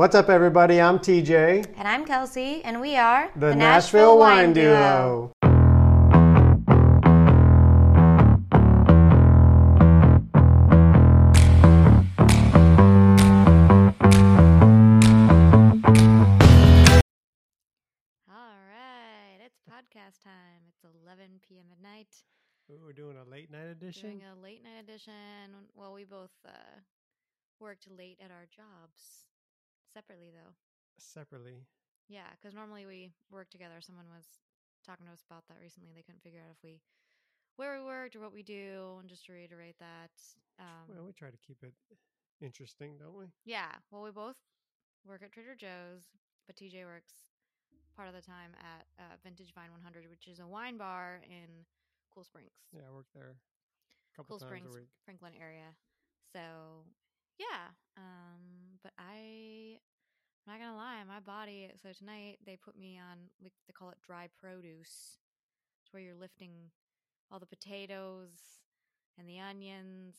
What's up, everybody? I'm TJ, And I'm Kelsey, and we are the, Nashville, Wine Duo. All right, it's podcast time. It's 11 p.m. at night. Ooh, we're doing a late night edition. Doing a late night edition. Well, we both uh, worked late at our jobs separately, though. Separately. Yeah, because normally we work together. Someone was talking to us about that recently. They couldn't figure out if we where we worked or what we do. And just to reiterate that, um, Well, we try to keep it interesting, don't we? Yeah. Well, we both work at Trader Joe's, but TJ works part of the time at uh, Vintage Vine 100, which is a wine bar in Cool Springs, Yeah, I work there a couple Cool times Springs, a week. Franklin area. So, yeah. Um, but I, I'm not gonna lie, my body. So tonight they put me on. We, they call it dry produce. It's where you're lifting all the potatoes and the onions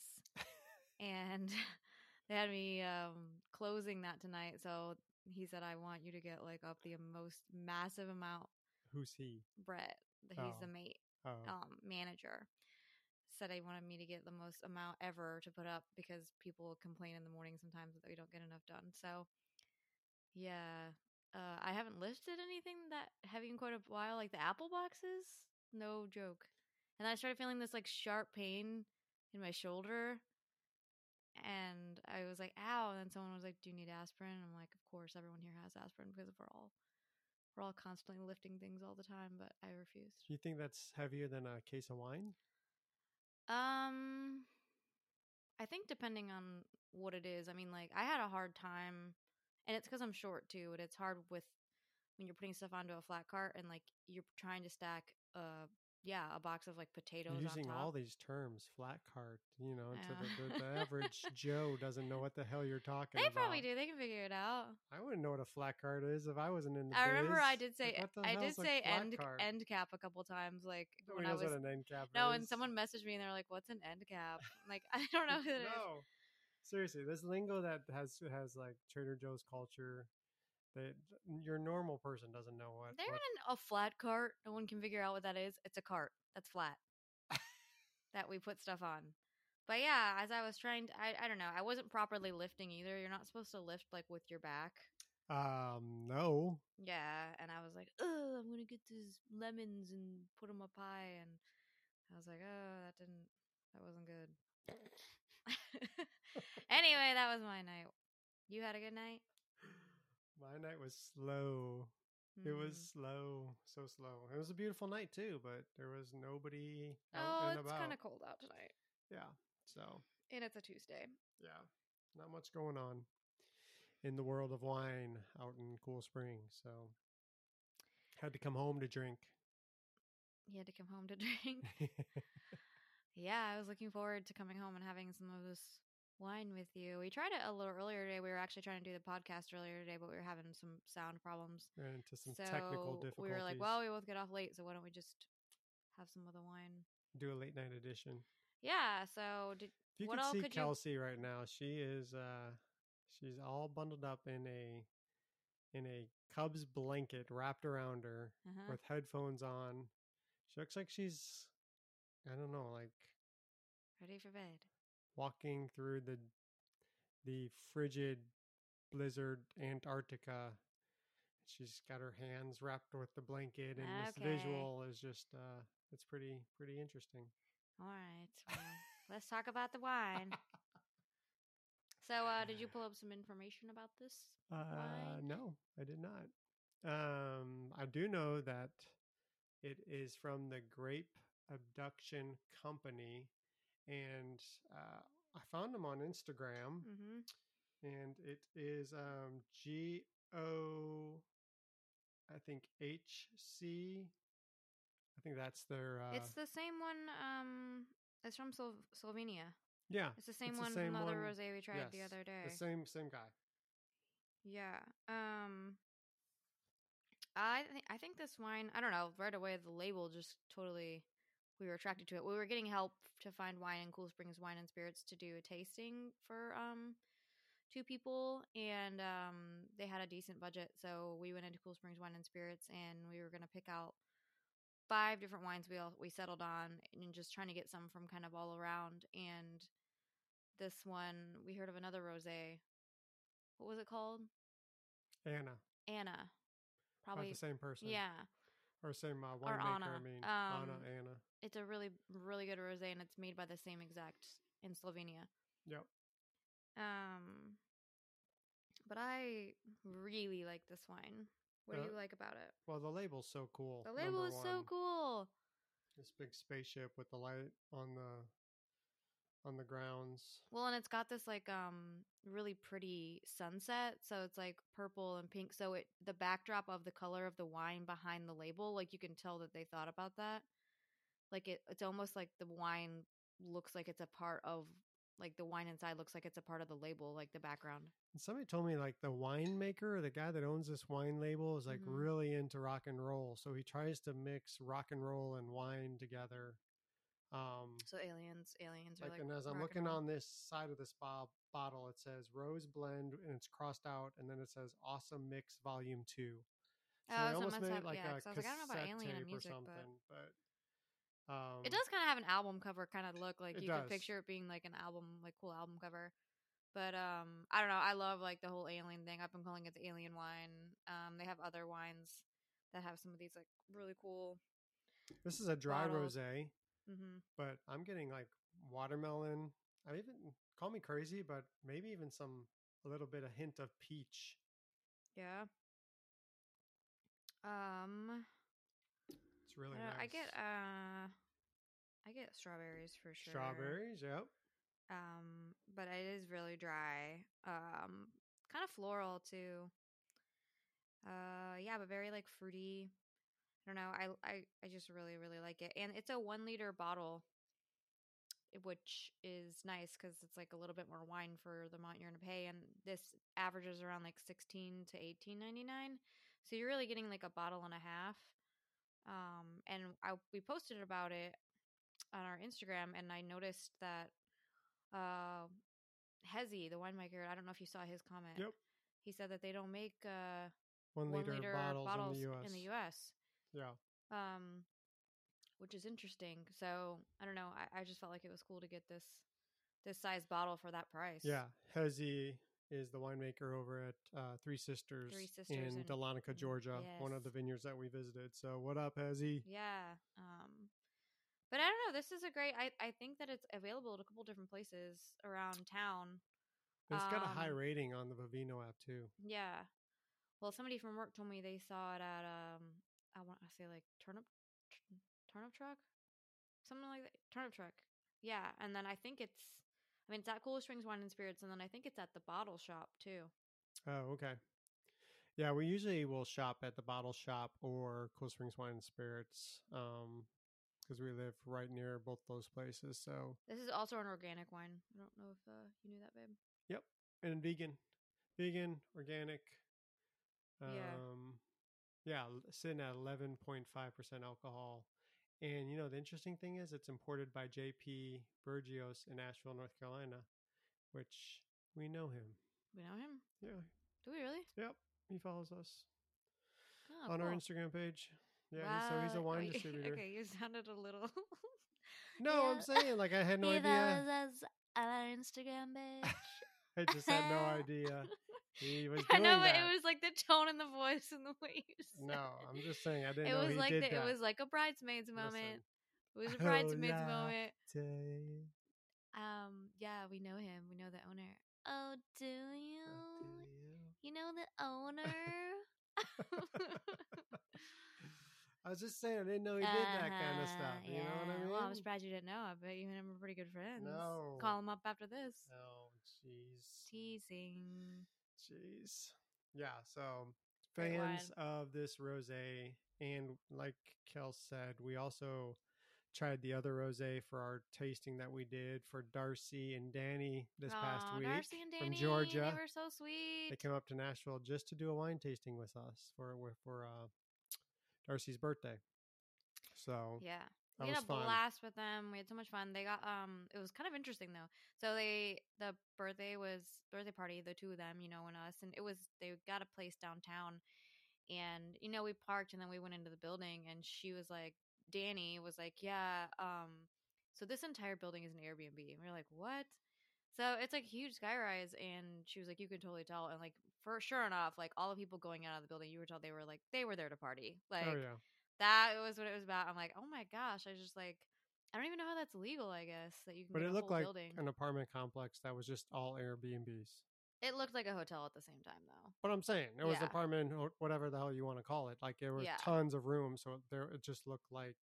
and they had me um closing that tonight so he said i want you to get like up the most massive amount Who's he? brett he's the Oh. mate Oh, um manager said he wanted me to get the most amount ever to put up because people complain in the morning sometimes that we don't get enough done so yeah uh i haven't lifted anything that heavy in quite a while like the apple boxes no joke and i started feeling this like sharp pain in my shoulder and I was like, "Ow!" And then someone was like, "Do you need aspirin?" And I'm like, "Of course, everyone here has aspirin because we're all we're all constantly lifting things all the time." But I refused. do you think that's heavier than a case of wine? Um, I think depending on what it is. I mean, like I had a hard time, and it's because I'm short too. And it's hard with when you're putting stuff onto a flat cart and like you're trying to stack uh yeah a box of like potatoes You're using on top. all these terms, flat cart, you know, to the, the, the average Joe doesn't know what the hell you're talking they about. probably do. They can figure it out. I wouldn't know what a flat cart is if I wasn't in the I remember I did say Like, I did say end cart? end cap a couple times, like Nobody when I was what an end cap no, is. and someone messaged me and they're like, "What's an end cap?" I'm like I don't know who that is. no, seriously, this lingo that has has like Trader Joe's culture that your normal person doesn't know what. They're what in a flat cart. No one can figure out what that is. It's a cart that's flat that we put stuff on. But yeah, as I was trying to, I, I don't know, I wasn't properly lifting either. You're not supposed to lift like with your back. um, no, Yeah, and I was like, oh, I'm gonna get these lemons and put them up high, and I was like, oh, that didn't, that wasn't good. anyway, that was my night. You had a good night. My night was slow. It was Mm. slow, so slow. It was a beautiful night too, but there was nobody out Oh, and it's kind of cold out tonight, Yeah, so and it's a Tuesday. yeah, not much going on in the world of wine out in Cool Spring, So had to come home to drink. You had to come home to drink. yeah, I was looking forward to coming home and having some of this wine with you. We tried it a little earlier today. We were actually trying to do the podcast earlier today, but we were having some sound problems. Ran into some so technical difficulties. we were like, well, we both get off late, so why don't we just have some of the wine? do a late night edition. Yeah. So did If you What could all see could you- Kelsey right now, she is uh she's all bundled up in a in a Cubs blanket wrapped around her uh with headphones on. She looks like she's I don't know, like ready for bed? Walking through the the frigid blizzard Antarctica. She's got her hands wrapped with the blanket and this visual is just uh it's pretty pretty interesting. All right. Well, let's talk about the wine. So, uh, did you pull up some information about this? Uh, no, I did not. Um, I do know that it is from the Grape Abduction Company, and uh, I found them on Instagram, Mm-hmm. and it is um, G O, I think H C. I think that's their. Uh, it's the same one. Um, it's from Slo- Slovenia. yeah, It's the same it's the one same from the other one. rosé we tried the other day. the same same guy. Yeah. Um. I think I think this wine. I don't know. Right away, the label just totally. We were attracted to it. We were getting help to find wine in Cool Springs Wine and Spirits to do a tasting for um two people, and um they had a decent budget, so we went into Cool Springs Wine and Spirits, and we were gonna pick out five different wines we all we settled on, and just trying to get some from kind of all around. And this one, we heard of another rosé. What was it called? Anna, Anna. probably Probably. the same person. Yeah, or same uh, Or winemaker. Anna. I mean, Anna, Um, Anna. it's a really really good rosé, and it's made by the same exact in Slovenia. Yep. Um, but I really like this wine. What do Uh, you like about it? Well, the label's so cool. The label is so cool. This big spaceship with the light on the on the grounds. Well, and it's got this like um really pretty sunset, so it's like purple and pink. So it the backdrop of the color of the wine behind the label, like you can tell that they thought about that. Like it it's almost like the wine looks like it's a part of like the wine inside looks like it's a part of the label, like the background. Somebody told me like the winemaker, the guy that owns this wine label, is like Mhm. really into rock and roll. So he tries to mix rock and roll and wine together. Um, So aliens, aliens are like, like. and as I'm looking on this side of this bo- bottle, it says Rose Blend, and it's crossed out, and then it says Awesome Mix Volume Two. So Oh, they almost made have- it like yeah, a 'cause I was like, I don't know about cassette alien tape music, or something, but, um, It does kind of have an album cover kind of look like you does. could picture it being like an album, like cool album cover. But um, I don't know. I love like the whole alien thing. I've been calling it the alien wine. Um, they have other wines that have some of these like really cool. This is a dry rosé, hmm but I'm getting like watermelon. I even call me crazy, but maybe even some a little bit a hint of peach. Yeah. Um, It's really I, nice. I get uh, I get strawberries for sure. strawberries. Yep. Um, but it is really dry. Um, kind of floral too. Uh, yeah, but very like fruity. I don't know. I I I just really really like it, and it's a one liter bottle, which is nice because it's like a little bit more wine for the amount you're gonna pay, and this averages around like sixteen to eighteen ninety nine. So you're really getting like a bottle and a half. Um, and I we posted about it on our Instagram, and I noticed that uh, Hezi, the winemaker, I don't know if you saw his comment. Yep. He said that they don't make uh, One, one liter, liter bottles, bottles in the U.S. in the U.S. Yeah. Um, which is interesting. So I don't know. I, I just felt like it was cool to get this this size bottle for that price. Yeah. Hezi is the winemaker over at uh, Three Sisters, Three Sisters in in- Dahlonega, Georgia, one of the vineyards that we visited. So what up, Hezi? Yeah. Um, but I don't know. This is a great. I I think that it's available at a couple different places around town. It's got a high Um, rating on the Vivino app too. Yeah. Well, somebody from work told me they saw it at um I want to say like turnip turnip truck, something like that. Turnip truck. Yeah, and then I think it's I mean it's at Cool Springs Wine and Spirits, and then I think it's at the bottle shop too. Oh, okay. Yeah, we usually will shop at the bottle shop or Cool Springs Wine and Spirits because we live right near both those places. So, This is also an organic wine. I don't know if uh, you knew that, babe. Yep, and vegan, vegan, organic. Um, Yeah. Yeah, sitting at 11.5% alcohol. And, you know, the interesting thing is it's imported by JP Burgios in Asheville, North Carolina, which we know him. We know him? Yeah. Do we really? Yep. He follows us Oh, on our. Instagram page. Yeah. he's- So he's a wine you- distributor. okay, you sounded a little. No, I'm saying like I had no He idea. follows us on our Instagram page. I just had no idea he was I know, but that. it was like the tone and the voice and the way you said no, I'm just saying I didn't it know was he like the, that. it was like a bridesmaids moment. Listen. It was a bridesmaids Hola. moment. Day. Um, yeah, we know him. We know the owner. Oh, do you? Oh, do you? You know the owner? I was just saying I didn't know he did that kind of Uh-huh, stuff. You know what I mean? Well, I'm surprised you didn't know. I bet you and him are pretty good friends. No. Call him up after this. Oh, jeez. Teasing. Jeez. Yeah, so fans of this rosé and like Kel said, we also tried the other rosé for our tasting that we did for Darcy and Danny this past week Darcy and Danny, from Georgia. They were so sweet. They came up to Nashville just to do a wine tasting with us for for uh, Darcy's birthday. So yeah. That we had a fun. blast with them. We had so much fun. They got um it was kind of interesting though. So they the birthday was birthday party, the two of them, you know, and us and it was they got a place downtown and you know, we parked and then we went into the building and she was like Danny was like, "Yeah, um so this entire building is an Airbnb." And we are like, "What?" So it's like huge skyrise and she was like, "You can totally tell." And like for sure enough, like all the people going out of the building, you were told they were like they were there to party. Like oh yeah. That was what it was about. I'm like, oh my gosh, I just like I don't even know how that's legal. I guess that you can. But it looked like building. an apartment complex that was just all Airbnbs. It looked like a hotel at the same time, though. But I'm saying it was Yeah. apartment or whatever the hell you want to call it. Like there were Yeah. tons of rooms, so there it just looked like,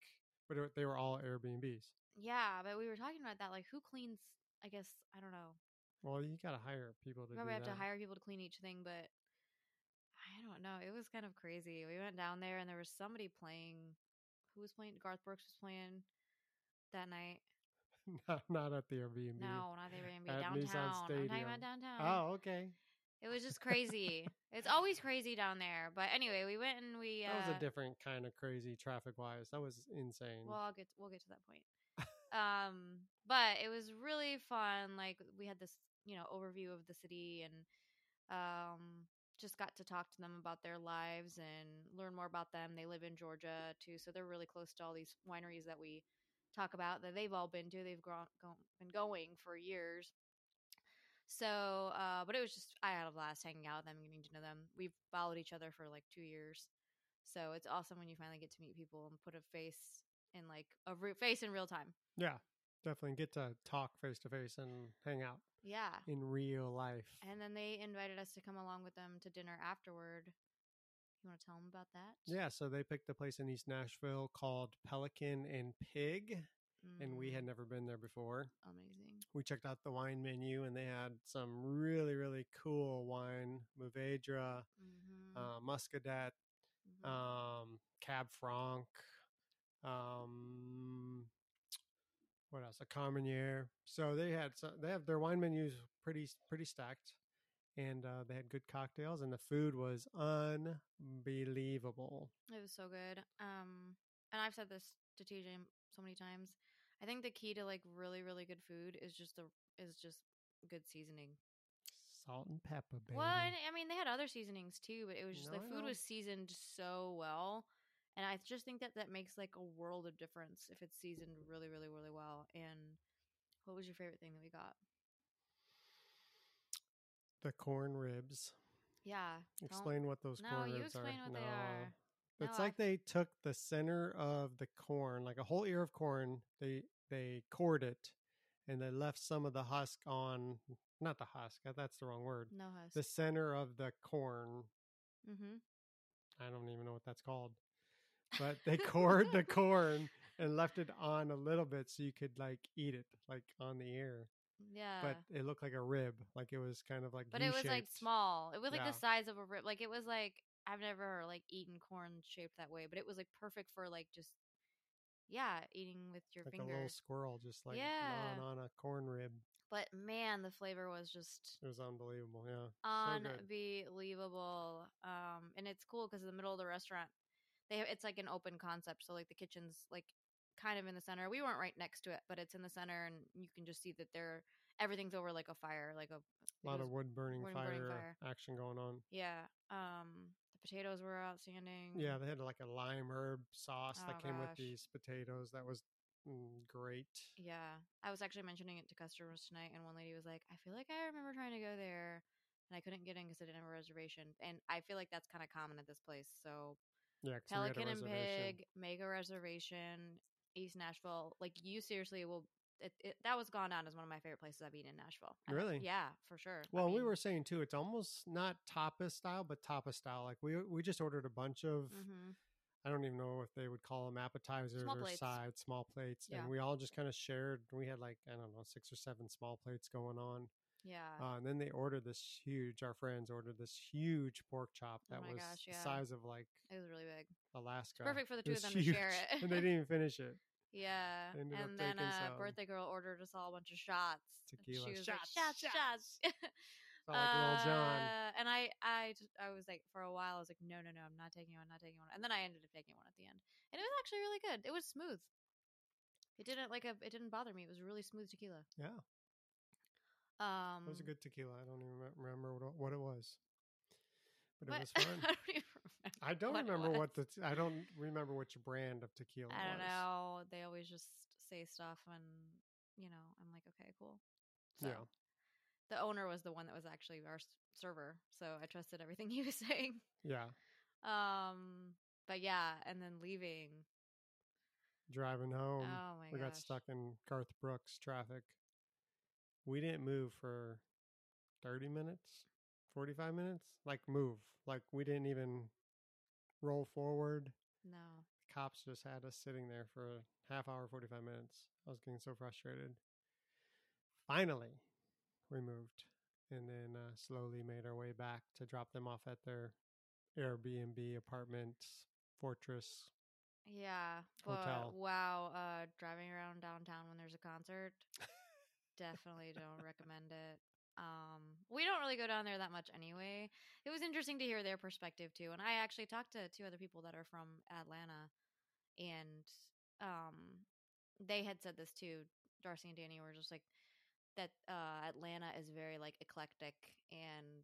but it, they were all Airbnbs. Yeah, but we were talking about that. Like, who cleans? I guess I don't know. Well, you got to hire people to Probably do have that. to hire people to clean each thing, but I don't know. It was kind of crazy. We went down there and there was somebody playing. Who was playing? Garth Brooks was playing that night. not, not at the Airbnb. No, not the Airbnb. At Downtown. I'm talking about downtown. Oh, okay. It was just crazy. it's always crazy down there. But anyway, we went and we. Uh, That was a different kind of crazy traffic wise. That was insane. Well, I'll get we'll get to that point. um, but it was really fun. Like we had this, you know, overview of the city and um just got to talk to them about their lives and learn more about them. They live in Georgia too, so they're really close to all these wineries that we talk about that they've all been to. They've grown, go, been going for years. So, uh, but it was just I had a blast hanging out with them, getting to know them. We've followed each other for like two years, so it's awesome when you finally get to meet people and put a face in like a re- face in real time. yeah, definitely get to talk face to face and hang out Yeah. in real life. And then they invited us to come along with them to dinner afterward. You want to tell them about that? Yeah, so they picked a place in East Nashville called Pelican and Pig, and we had Mm, never been there before. amazing. We checked out the wine menu, and they had some really, really cool wine: Mourvedre, Mm-hmm. uh, Muscadet, um, Cab Franc, um, what else? A Carmenere. So they had so they have their wine menus pretty pretty stacked, and uh, they had good cocktails, and the food was unbelievable. it was so good. Um, and I've said this to TJ so many times. I think the key to like really, really good food is just the is just good seasoning. Salt and pepper, baby. Well, and, I mean, they had other seasonings too, but it was just No, the food was seasoned so well, and I just think that that makes like a world of difference if it's seasoned really, really, really well. And what was your favorite thing that we got? the corn ribs. Yeah, Explain what those No, corn you ribs explain are. what they No. are. It's No, I- like they took the center of the corn, like a whole ear of corn. They they cored it, and they left some of the husk on. Not the husk. uh, That's the wrong word. No husk. The center of the corn. mm-hmm. I don't even know what that's called. But they cored the corn and left it on a little bit so you could like eat it, like on the ear. Yeah, But it looked like a rib, like it was kind of like. but it was like small. It was like Yeah. the size of a rib. Like it was like I've never like eaten corn shaped that way, but it was like perfect for like just yeah, eating with your like a little squirrel, just like Yeah. on a corn rib. But man, the flavor was just It was unbelievable. Yeah, so unbelievable. Um, and it's cool because in the middle of the restaurant, they have, it's like an open concept. So like the kitchen's like kind of in the center. We weren't right next to it, but it's in the center, and you can just see that there everything's over like a fire, like a A lot of wood burning wood fire, burning fire. action going on. yeah. Um, the potatoes were outstanding. Yeah, they had like a lime herb sauce that Oh, came with these potatoes. That was mm, great. Yeah. I was actually mentioning it to customers tonight, and one lady was like, I feel like I remember trying to go there, and I couldn't get in because I didn't have a reservation. And I feel like that's kind of common at this place. So, Yeah, 'cause we had a Pelican and. Pig, make a reservation, East Nashville. Like, you seriously will. It, it, that was gone down as one of my favorite places I've eaten in Nashville. And I- Really? yeah, for sure. I Well, we were saying too, it's almost not tapas style, but tapas style. Like we we just ordered a bunch of mhm. I don't even know if they would call them appetizers Small or plates. sides, small plates, Yeah. and we all just kind of shared. We had like I don't know six or seven small plates going on, Yeah. uh, and then they ordered this huge. Our friends ordered this huge pork chop Oh that my was gosh, the size of like it was really big. Alaska. perfect for the two of them to share it. and they didn't even finish it. Yeah. Ended and then uh, birthday girl ordered us all a bunch of shots. Tequila. Shots, like, shots, shots. Felt like. Uh, and I, I, I was like, for a while, I was like, no, no, no, I'm not taking one, not taking one. And then I ended up taking one at the end, and it was actually really good. It was smooth. It didn't like a. It didn't bother me. It was really smooth tequila. Yeah, Um, it was a good tequila. I don't even remember what, it- what it was, but it but- was fun. I don't remember. What it what the t- I don't remember which brand of tequila. I don't was. know. They always just say stuff, and you know, I'm like, okay, cool. So, Yeah. The owner was the one that was actually our s- server, so I trusted everything he was saying. Yeah, Um, but yeah, and then leaving. driving home, oh my we gosh. got stuck in Garth Brooks traffic. We didn't move for thirty minutes, forty-five minutes. Like move, like we didn't even roll forward. No. cops just had us sitting there for a half hour, 45 minutes. I was getting so frustrated. Finally, we moved and then uh, slowly made our way back to drop them off at their Airbnb apartment fortress. Yeah, but Hotel. wow, uh, driving around downtown when there's a concert, definitely don't recommend it. Um, we don't really go down there that much anyway. It was interesting to hear their perspective too, and I actually talked to two other people that are from Atlanta, and um, they had said this too. Darcy and Danny were just like that. Uh, Atlanta is very like eclectic and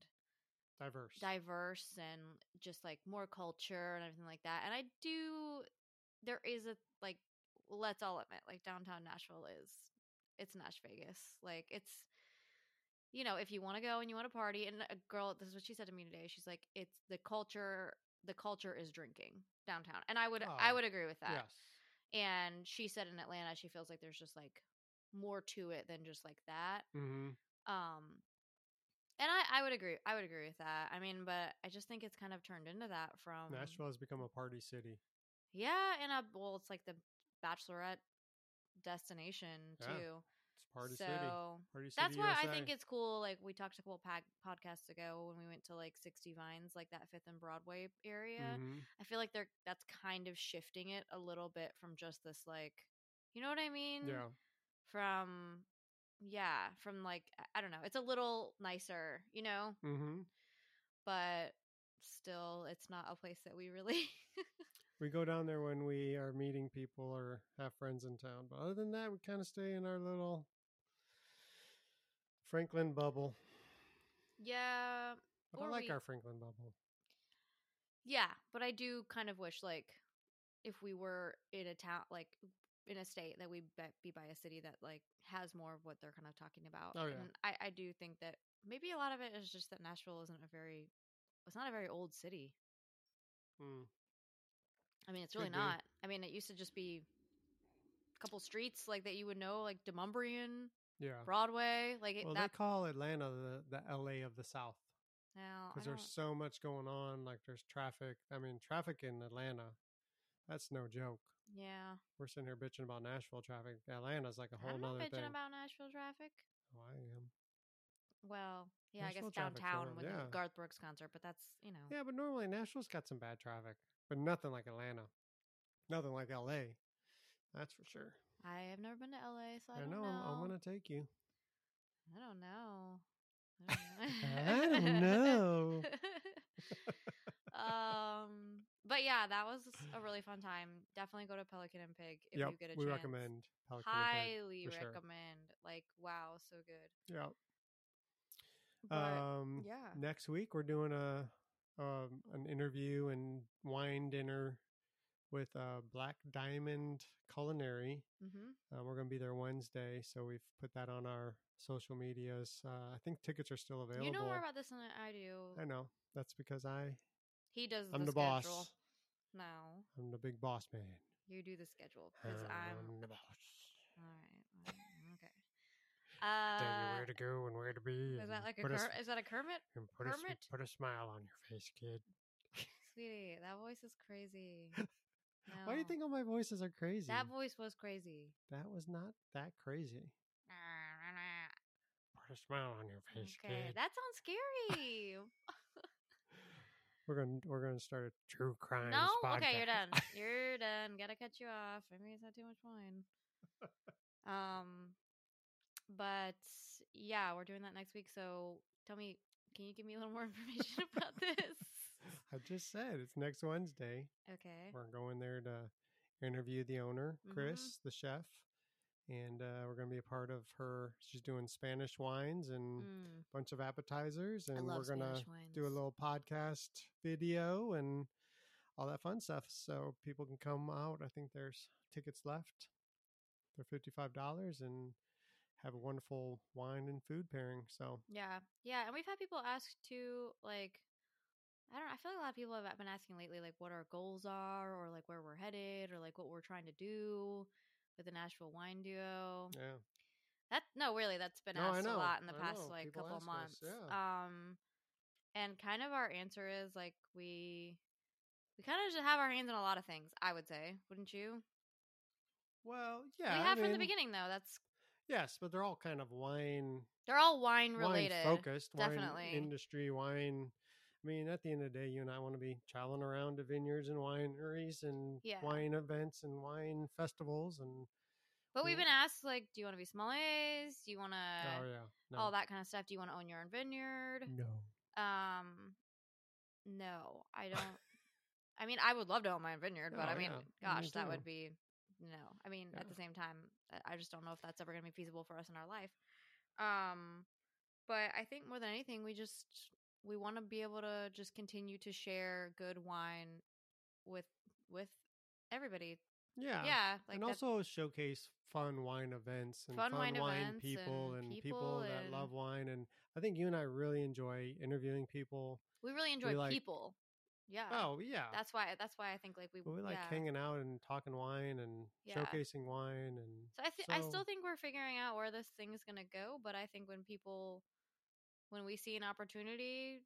Diverse. diverse and just like more culture and everything like that. And I do there is a like let's all admit like downtown Nashville is it's Nash Vegas. Like it's you know, if you want to go and you want to party and a girl this is what she said to me today. She's like it's the culture the culture is drinking downtown. And I would I Oh, would agree with that. yes. And she said in Atlanta she feels like there's just like more to it than just like that. hmm Um, and I, I would agree. I would agree with that. I mean, but I just think it's kind of turned into that from Nashville has become a party city. Yeah, and a well, it's like the bachelorette destination Yeah, too. It's party so city. Party city. that's why I think it's cool. Like we talked a couple pod- podcasts ago when we went to like Sixty Vines, like that Fifth and Broadway area. Mhm. I feel like they're that's kind of shifting it a little bit from just this like, you know what I mean? Yeah. From yeah, from like I- don't know. It's a little nicer, you know, hmm but still, it's not a place that we really. We go down there when we are meeting people or have friends in town. But other than that, we kind of stay in our little Franklin bubble. yeah, But I like we- our Franklin bubble. Yeah, but I do kind of wish like if we were in a town like in a state that we be, be by a city that like has more of what they're kind of talking about. Oh, yeah. And I I do think that maybe a lot of it is just that Nashville isn't a very it's not a very old city. Mm. I mean, it's really Could be. not. I mean, it used to just be a couple streets like that you would know like Demonbreun, Yeah. Broadway, like Well, that they call Atlanta the, the LA of the South now because there's so much going on. Like there's traffic. I mean, traffic in Atlanta, that's no joke. yeah. We're sitting here bitching about Nashville traffic. Atlanta's like a whole I'm not nother bitching thing. about Nashville traffic. oh, I am. Well, yeah, I guess downtown with yeah. the Garth Brooks concert, but that's you know. Yeah, but normally Nashville's got some bad traffic, but nothing like Atlanta. Nothing like LA. That's for sure. I have never been to LA, so I, I, don't know. know. I'm, I'm gonna take you. I don't know. I don't know. um, but yeah, that was a really fun time. Definitely go to Pelican and Pig if yep, you get a we chance. We recommend Pelican and Pig, Highly for sure. recommend. Like, wow, so good. Yeah. But Um, yeah, next week we're doing a um, an interview and wine dinner with uh, Black Diamond Culinary. hmm Uh, we're going to be there Wednesday, so we've put that on our social medias. Uh, I think tickets are still available. you know more about this than I do. I know. That's because I He does I'm the, the boss. No, I'm the big boss man. you do the schedule because I'm I'm the boss. all right. Tell you Uh, where to go and where to be. is that like a put Ker- s- is that a Kermit? and put a, Kermit? put a smile on your face, kid. Sweetie, that voice is crazy. Why do you think all my voices are crazy? that voice was crazy? That was not that crazy. Put a smile on your face, Okay, kid. that sounds scary. We're gonna we're gonna start a true crime. no, podcast. okay, you're done. You're done. Gotta cut you off. Maybe it's had too much wine. Um, but yeah, we're doing that next week. So tell me, can you give me a little more information about this? I just said it's next Wednesday. Okay. We're going there to interview the owner, Mhm. Chris, the chef, and uh, we're going to be a part of her. She's doing Spanish wines and Mm, a bunch of appetizers, and we're going to do a little podcast video and all that fun stuff. So people can come out. I think there's tickets left. They're fifty five dollars and have a wonderful wine and food pairing. So Yeah, yeah, and we've had people ask too, like, I don't. know, I feel like a lot of people have been asking lately, like, what our goals are, or like where we're headed, or like what we're trying to do with the Nashville Wine Duo. yeah, That no, really, that's been No, asked a lot in the I past know, like people couple us, months. yeah. Um, and kind of our answer is like we we kind of just have our hands in a lot of things. I would say, wouldn't you? well, yeah, we I have from the beginning though. That's Yes, but they're all kind of wine they're all wine related. wine focused, definitely. wine industry, wine. I mean, at the end of the day, you and I want to be traveling around to vineyards and wineries and Yeah. wine events and wine festivals and But we've been asked like, do you want to be sommeliers? Do you want to oh yeah, no, all that kind of stuff? Do you want to own your own vineyard? no, Um, no, I don't. I mean, I would love to own my own vineyard, but Oh, I mean, yeah, me gosh, that would be no. I mean, at the same time, I- just don't know if that's ever going to be feasible for us in our life. Um, but I think more than anything, we just we want to be able to just continue to share good wine with with everybody. yeah, Yeah, like and also showcase fun wine events and Fun fun, wine wine people and and, people people, that love wine. And I think you and I really enjoy interviewing people. we really enjoy like- people. Yeah, Oh yeah, that's why. That's why I think like we we like yeah. hanging out and talking wine and Yeah. showcasing wine and So I th- I still think we're figuring out where this thing is going to go, but I think when people when we see an opportunity,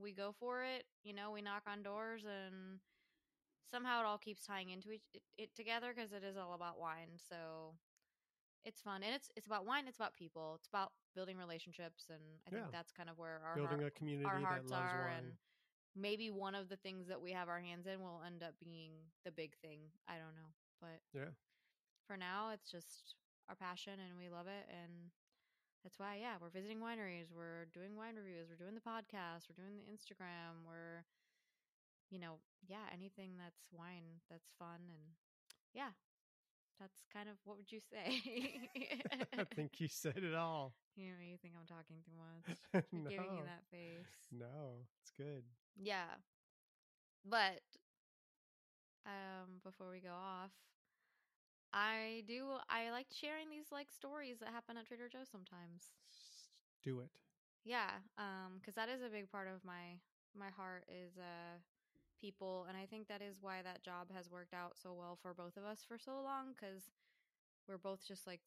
we go for it. You know, we knock on doors and somehow it all keeps tying into each, it, it together because it is all about wine. So it's fun and it's it's about wine, it's about people. It's about building relationships and I Yeah. think that's kind of where our building heart- a community our that hearts loves are wine. and maybe one of the things that we have our hands in will end up being the big thing. I don't know, but Yeah. for now it's just our passion and we love it and that's why yeah we're visiting wineries we're doing wine reviews we're doing the podcast we're doing the instagram we're you know yeah anything that's wine that's fun and yeah that's kind of what would you say I think you said it all. you know you think i'm talking too much no, You're giving me that face no, it's good. Yeah but um before we go off i do i like sharing these like stories that happen at trader joe's sometimes Do it. yeah um because that is a big part of my my heart is uh people and i think that is why that job has worked out so well for both of us for so long because we're both just like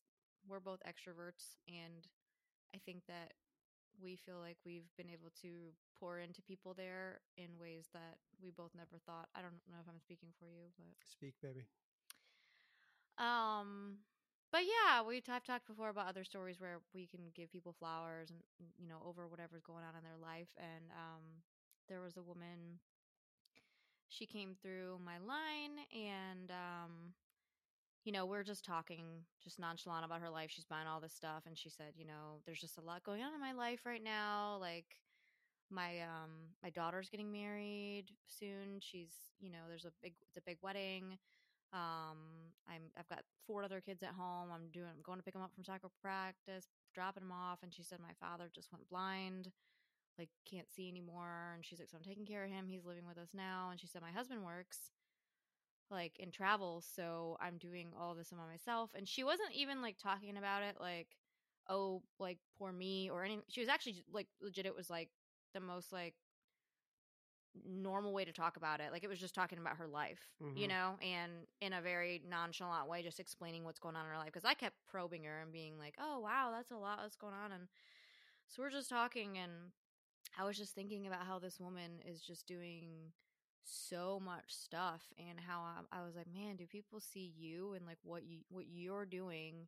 we're both extroverts and i think that we feel like we've been able to pour into people there in ways that we both never thought i don't know if i'm speaking for you but Speak, baby. um, but yeah, we I've talked before about other stories where we can give people flowers and you know over whatever's going on in their life. And um, there was a woman. She came through my line, and um, you know we're just talking, just nonchalant about her life. She's buying all this stuff, and she said, you know, there's just a lot going on in my life right now, like my um my daughter's getting married soon she's you know there's a big it's a big wedding um, I'm I've got four other kids at home. I'm doing I'm going to pick them up from soccer practice, dropping them off, and she said my father just went blind, like can't see anymore. And she's like, so I'm taking care of him. He's living with us now. And she said my husband works like in travel, so I'm doing all this by myself. And she wasn't even like talking about it like, oh, like poor me or anything. She was actually like legit. It was like the most like normal way to talk about it. Like it was just talking about her life, you Mhm. know, and in a very nonchalant way, just explaining what's going on in her life. Because I kept probing her and being like, "Oh wow, that's a lot that's going on," and so we're just talking, and I was just thinking about how this woman is just doing so much stuff, and how I, I was like, "Man, do people see you and like what you what you're doing?"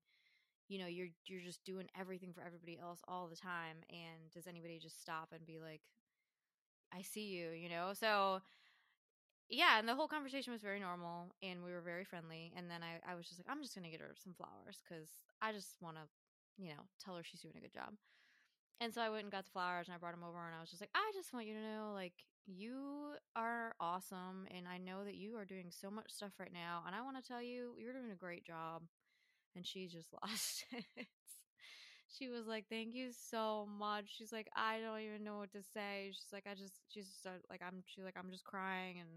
You know, you're you're just doing everything for everybody else all the time, and does anybody just stop and be like, I see you, you know? So yeah, and the whole conversation was very normal and we were very friendly. And then I, I was just like, I'm just gonna get her some flowers because I just wanna, you know, tell her she's doing a good job. And so I went and got the flowers and I brought them over and I was just like, I just want you to know, like, you are awesome and I know that you are doing so much stuff right now and I want to tell you you're doing a great job and she just lost it. She was like, "Thank you so much." She's like, "I don't even know what to say." She's like, "I just," she's just like, "I'm," she's like, "I'm just crying," and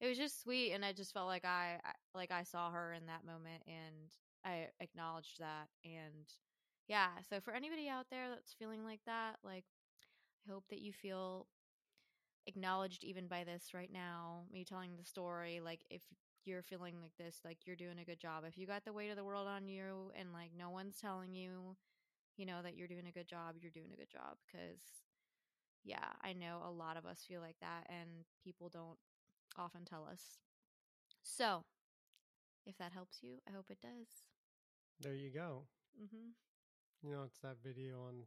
it was just sweet, and I just felt like I like I saw her in that moment, and I acknowledged that, and yeah. So for anybody out there that's feeling like that, like, I hope that you feel acknowledged even by this right now. Me telling the story, like, if you're feeling like this, like you're doing a good job. If you got the weight of the world on you and like no one's telling you, you know, that you're doing a good job, you're doing a good job. Cause yeah, I know a lot of us feel like that and people don't often tell us. So if that helps you, I hope it does. There you go. hmm You know, it's that video on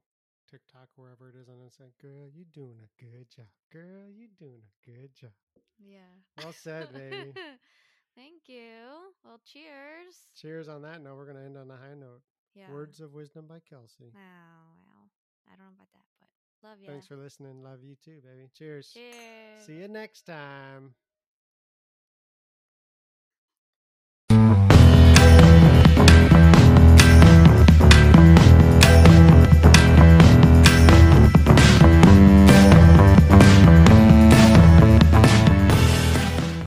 TikTok, wherever it is, and it's like, girl, you're doing a good job. Girl, you're doing a good job. Yeah. Well said, baby. Thank you. Well, cheers. Cheers on that note. We're going to end on a high note. Yeah. Words of wisdom by Kelsey. Oh, well. I don't know about that, but love you. Thanks for listening. Love you too, baby. Cheers. Cheers. See you next time.